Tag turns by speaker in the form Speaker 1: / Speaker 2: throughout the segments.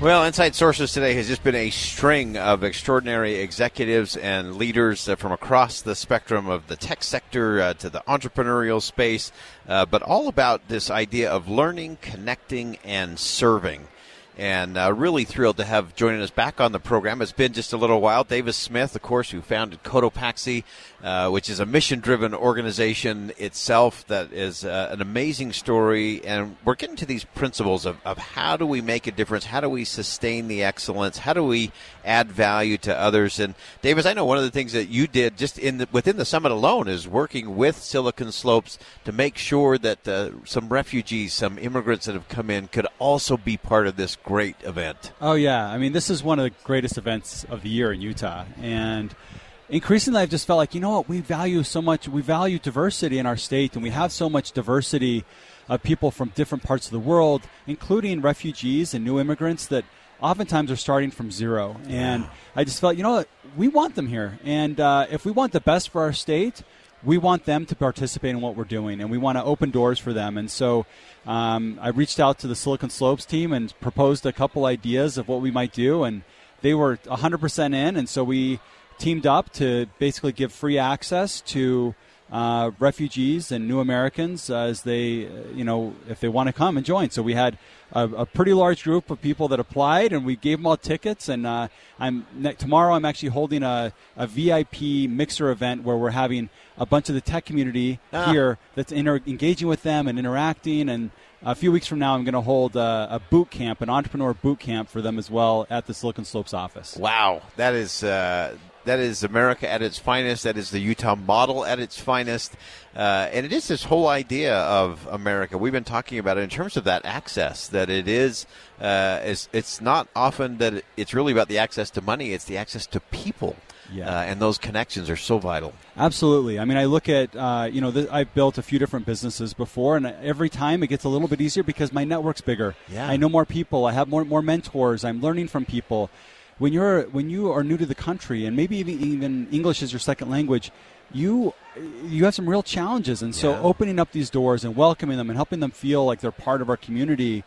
Speaker 1: Well, Inside Sources today has just been a string of extraordinary executives and leaders uh, from across the spectrum of the tech sector uh, to the entrepreneurial space, uh, but all about this idea of learning, connecting, and serving and uh, really thrilled to have joining us back on the program. It's been just a little while. Davis Smith, of course, who founded Cotopaxi, uh, which is a mission-driven organization itself that is uh, an amazing story. And we're getting to these principles of, of how do we make a difference? How do we sustain the excellence? How do we add value to others? And Davis, I know one of the things that you did just in the, within the summit alone is working with Silicon Slopes to make sure that uh, some refugees, some immigrants that have come in, could also be part of this great event.
Speaker 2: Oh yeah, I mean this is one of the greatest events of the year in Utah, and increasingly I've just felt like you know what we value so much. We value diversity in our state, and we have so much diversity of people from different parts of the world, including refugees and new immigrants that oftentimes are starting from zero. And I just felt you know what we want them here, and uh, if we want the best for our state we want them to participate in what we're doing and we want to open doors for them. And so um, I reached out to the Silicon Slopes team and proposed a couple ideas of what we might do, and they were 100% in. And so we teamed up to basically give free access to uh, refugees and new Americans as they, uh, you know, if they want to come and join. So we had a, a, pretty large group of people that applied, and we gave them all tickets. And uh, I'm ne- tomorrow. I'm actually holding a, a VIP mixer event where we're having a bunch of the tech community
Speaker 1: Ah.
Speaker 2: here that's inter- engaging with them and interacting. And a few weeks from now, I'm going to hold a, a boot camp, an entrepreneur boot camp for them as well at the Silicon Slopes office.
Speaker 1: Wow, that is uh, that is America at its finest. That is the Utah model at its finest, uh, and it is this whole idea of America. We've been talking about it in terms of that access. That it is, uh, it's, it's not often that it's really about the access to money. It's the access to people,
Speaker 2: Yeah.
Speaker 1: uh, and those connections are so vital.
Speaker 2: Absolutely. I mean, I look at, uh, you know, th- I've built a few different businesses before, and every time it gets a little bit easier because my network's bigger.
Speaker 1: Yeah.
Speaker 2: I know more people. I have more more mentors. I'm learning from people. When you're when you are new to the country, and maybe even even English is your second language, you you have some real challenges. And so,
Speaker 1: Yeah.
Speaker 2: opening up these doors and welcoming them and helping them feel like they're part of our community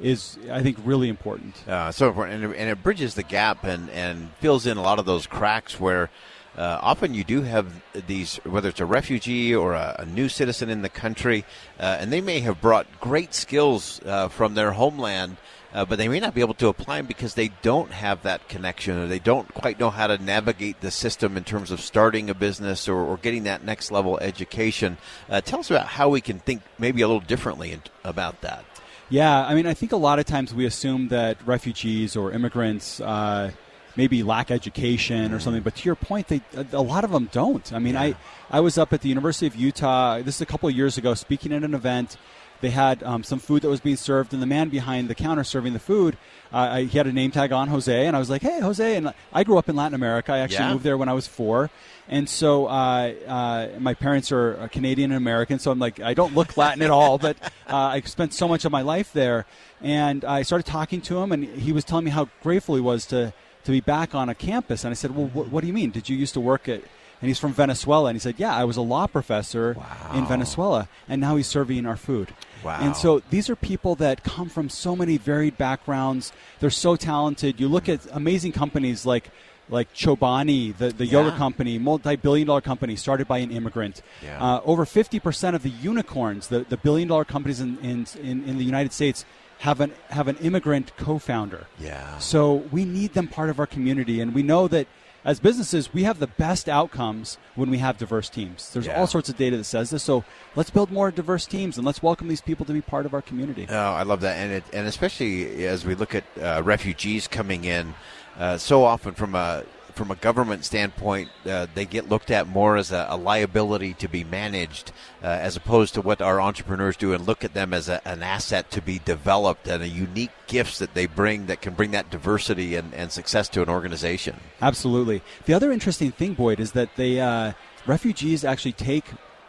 Speaker 2: is, I think, really important.
Speaker 1: Uh, so important, and it, and it bridges the gap and, and fills in a lot of those cracks where uh, often you do have these, whether it's a refugee or a, a new citizen in the country, uh, and they may have brought great skills uh, from their homeland. Uh, but they may not be able to apply them because they don't have that connection or they don't quite know how to navigate the system in terms of starting a business or, or getting that next level education. Uh, tell us about how we can think maybe a little differently in, about that.
Speaker 2: Yeah, I mean, I think a lot of times we assume that refugees or immigrants uh, maybe lack education or something, but to your point, they a lot of them don't. I mean, I I was up at the University of Utah. This is a couple of years ago, speaking at an event. They had um, some food that was being served, and the man behind the counter serving the food, uh, I, he had a name tag on, Jose, and I was like, "Hey, Jose!" And I grew up in Latin America. I actually
Speaker 1: Yeah.
Speaker 2: moved there when I was four, and so uh, uh, my parents are uh, Canadian and American. So I'm like, I don't look Latin at all, but uh, I spent so much of my life there, and I started talking to him, and he was telling me how grateful he was to to be back on a campus. And I said, "Well, wh- what do you mean? Did you used to work at?" And he's from Venezuela, and he said, "Yeah, I was a law professor in Venezuela, and now he's serving our food."
Speaker 1: Wow.
Speaker 2: And so these are people that come from so many varied backgrounds. They're so talented. You look at amazing companies like like Chobani, the, the
Speaker 1: Yeah.
Speaker 2: yoga company, multi billion dollar company started by an immigrant.
Speaker 1: Yeah.
Speaker 2: Uh, over 50% of the unicorns, the, the billion dollar companies in, in, in, in the United States, have an, have an immigrant co founder.
Speaker 1: Yeah.
Speaker 2: So we need them part of our community. And we know that as businesses, we have the best outcomes when we have diverse teams. There's
Speaker 1: Yeah.
Speaker 2: all sorts of data that says this. So let's build more diverse teams and let's welcome these people to be part of our community.
Speaker 1: Oh, I love that, and it, and especially as we look at uh, refugees coming in, uh, so often from a from a government standpoint, uh, they get looked at more as a, a liability to be managed, uh, as opposed to what our entrepreneurs do, and look at them as a, an asset to be developed and a unique gifts that they bring that can bring that diversity and, and success to an organization.
Speaker 2: Absolutely. The other interesting thing, Boyd, is that they uh, refugees actually take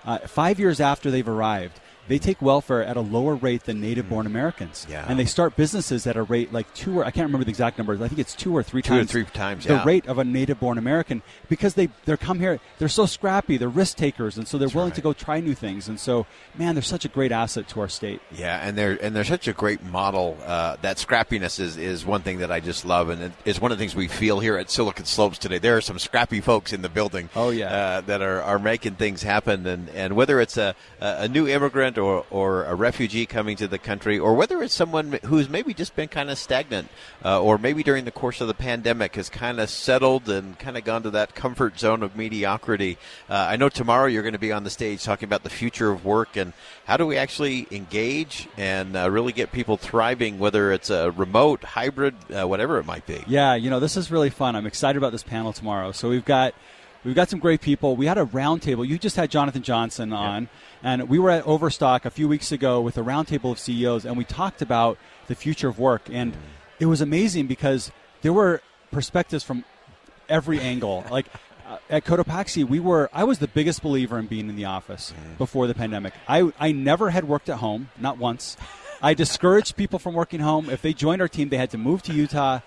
Speaker 2: uh, five years after they've arrived. They take welfare at a lower rate than native-born Americans,
Speaker 1: Mm. Yeah.
Speaker 2: and they start businesses at a rate like two or I can't remember the exact numbers. I think it's two or three
Speaker 1: Two or
Speaker 2: times
Speaker 1: three times,
Speaker 2: the
Speaker 1: yeah.
Speaker 2: rate of a native-born American because they they come here. They're so scrappy. They're risk takers, and so they're willing to go try new things. And so, man, they're such a great asset to our state.
Speaker 1: Yeah, and they're and they're such a great model. Uh, that scrappiness is, is one thing that I just love, and it is one of the things we feel here at Silicon Slopes today. There are some scrappy folks in the building.
Speaker 2: Oh, yeah.
Speaker 1: uh, that are, are making things happen, and, and whether it's a a new immigrant or or a refugee coming to the country, or whether it's someone who's maybe just been kind of stagnant, uh, or maybe during the course of the pandemic has kind of settled and kind of gone to that comfort zone of mediocrity. Uh, I know tomorrow you're going to be on the stage talking about the future of work and how do we actually engage and uh, really get people thriving, whether it's a remote, hybrid, uh, whatever it might be.
Speaker 2: Yeah, you know, this is really fun. I'm excited about this panel tomorrow. So we've got we've got some great people. We had a roundtable. You just had Jonathan Johnson on, and we were at Overstock a few weeks ago with a roundtable of CEOs, and we talked about the future of work, and it was amazing because there were perspectives from every angle. Like uh, at Cotopaxi, we were. I was the biggest believer in being in the office before the pandemic. I I never had worked at home, not once. I discouraged people from working home. If they joined our team, they had to move to Utah.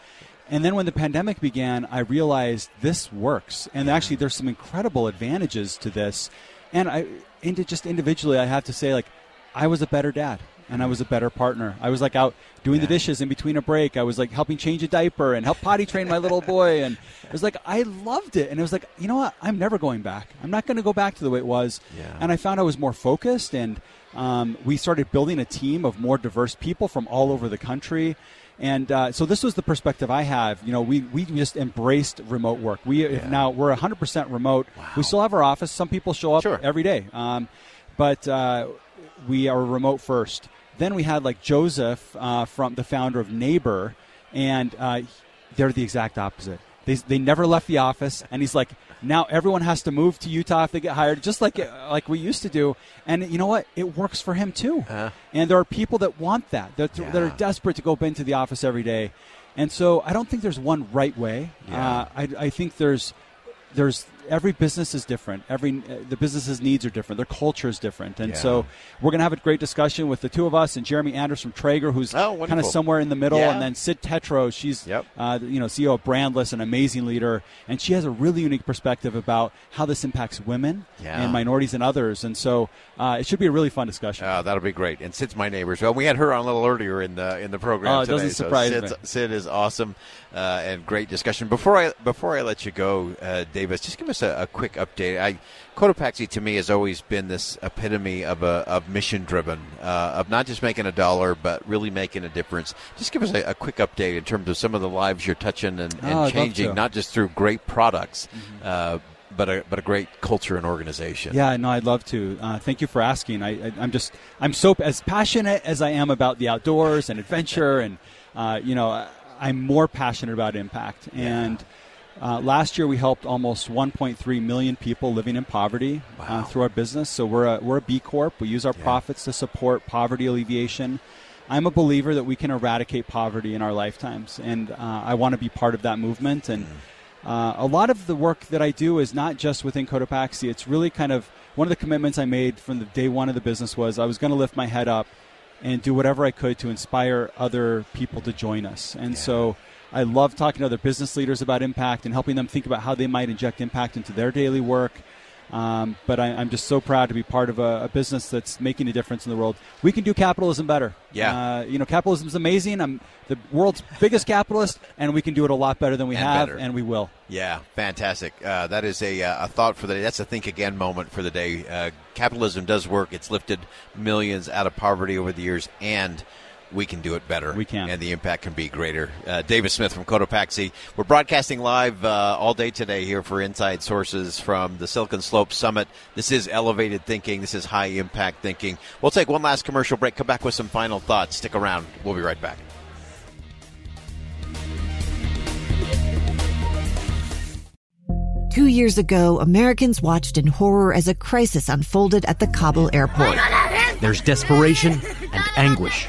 Speaker 2: And then when the pandemic began, I realized this works. And actually, there's some incredible advantages to this. And I, into just individually, I have to say, like, I was a better dad and I was a better partner. I was like out doing the dishes in between a break. I was like helping change a diaper and help potty train my little boy. And it was like, I loved it. And it was like, you know what? I'm never going back. I'm not going to go back to the way it was.
Speaker 1: Yeah.
Speaker 2: And I found I was more focused and um, we started building a team of more diverse people from all over the country. And uh, so this was the perspective I have. You know, we, we just embraced remote work. We now we're 100% remote. We still have our office. Some people show up
Speaker 1: Sure.
Speaker 2: every day, um, but uh, we are remote first. Then we had like Joseph uh, from the founder of Neighbor, and uh, they're the exact opposite. They, they never left the office, and he's like, now everyone has to move to Utah if they get hired, just like like we used to do. And you know what? It works for him too. And there are people that want that. That that are desperate to go into the office every day. And so I don't think there's one right way.
Speaker 1: Yeah.
Speaker 2: Uh, I, I think there's there's every business is different. Every uh, the business's needs are different. Their culture is different, and
Speaker 1: Yeah.
Speaker 2: so we're going to have a great discussion with the two of us and Jeremy Andrus from Traeger, who's
Speaker 1: Oh,
Speaker 2: kind of somewhere in the middle,
Speaker 1: Yeah.
Speaker 2: and then Sid Tetro. She's
Speaker 1: Yep.
Speaker 2: uh, you know CEO of Brandless, an amazing leader, and she has a really unique perspective about how this impacts women
Speaker 1: Yeah.
Speaker 2: and minorities and others. And so uh, it should be a really fun discussion.
Speaker 1: Uh, that'll be great. And Sid's my neighbor well. We had her on a little earlier in the in the program
Speaker 2: Oh, it
Speaker 1: today.
Speaker 2: doesn't
Speaker 1: so
Speaker 2: surprise
Speaker 1: Sid's-
Speaker 2: me.
Speaker 1: Sid is awesome uh, and great discussion. Before I before I let you go, uh, Davis, just give us a, a quick update. I Cotopaxi to me has always been this epitome of a of mission driven, uh, of not just making a dollar but really making a difference. Just give us a, a quick update in terms of some of the lives you're touching and,
Speaker 2: Oh,
Speaker 1: and
Speaker 2: I'd
Speaker 1: changing.
Speaker 2: Mm-hmm.
Speaker 1: not just through great products. Uh, but a, but a great culture and organization.
Speaker 2: Yeah, no, I'd love to. Uh, thank you for asking. I, I, I'm just, I'm so as passionate as I am about the outdoors and adventure, and uh, you know, I'm more passionate about impact. And uh, last year we helped almost 1.3 million people living in poverty uh, through our business. So we're a, we're a B Corp. We use our profits to support poverty alleviation. I'm a believer that we can eradicate poverty in our lifetimes, and uh, I want to be part of that movement. And uh, a lot of the work that I do is not just within Cotopaxi. It's really kind of one of the commitments I made from the day one of the business was I was going to lift my head up and do whatever I could to inspire other people to join us. And so I love talking to other business leaders about impact and helping them think about how they might inject impact into their daily work. Um, but I, am just so proud to be part of a, a, business that's making a difference in the world. We can do capitalism better.
Speaker 1: Yeah.
Speaker 2: Uh, you know, capitalism is amazing. I'm the world's biggest capitalist, and we can do it a lot better than we
Speaker 1: and
Speaker 2: have,
Speaker 1: better.
Speaker 2: and we will.
Speaker 1: Yeah, fantastic. Uh, that is a, uh, a thought for the day. That's a think again moment for the day. Uh, capitalism does work. It's lifted millions out of poverty over the years, and we can do it better.
Speaker 2: We can.
Speaker 1: And the impact can be greater. Uh, Davis Smith from Cotopaxi. We're broadcasting live uh, all day today here for Inside Sources from the Silicon Slopes Summit. This is elevated thinking. This is high impact thinking. We'll take one last commercial break, come back with some final thoughts. Stick around. We'll be right back.
Speaker 3: Two years ago, Americans watched in horror as a crisis unfolded at the Kabul airport.
Speaker 4: There's desperation and anguish.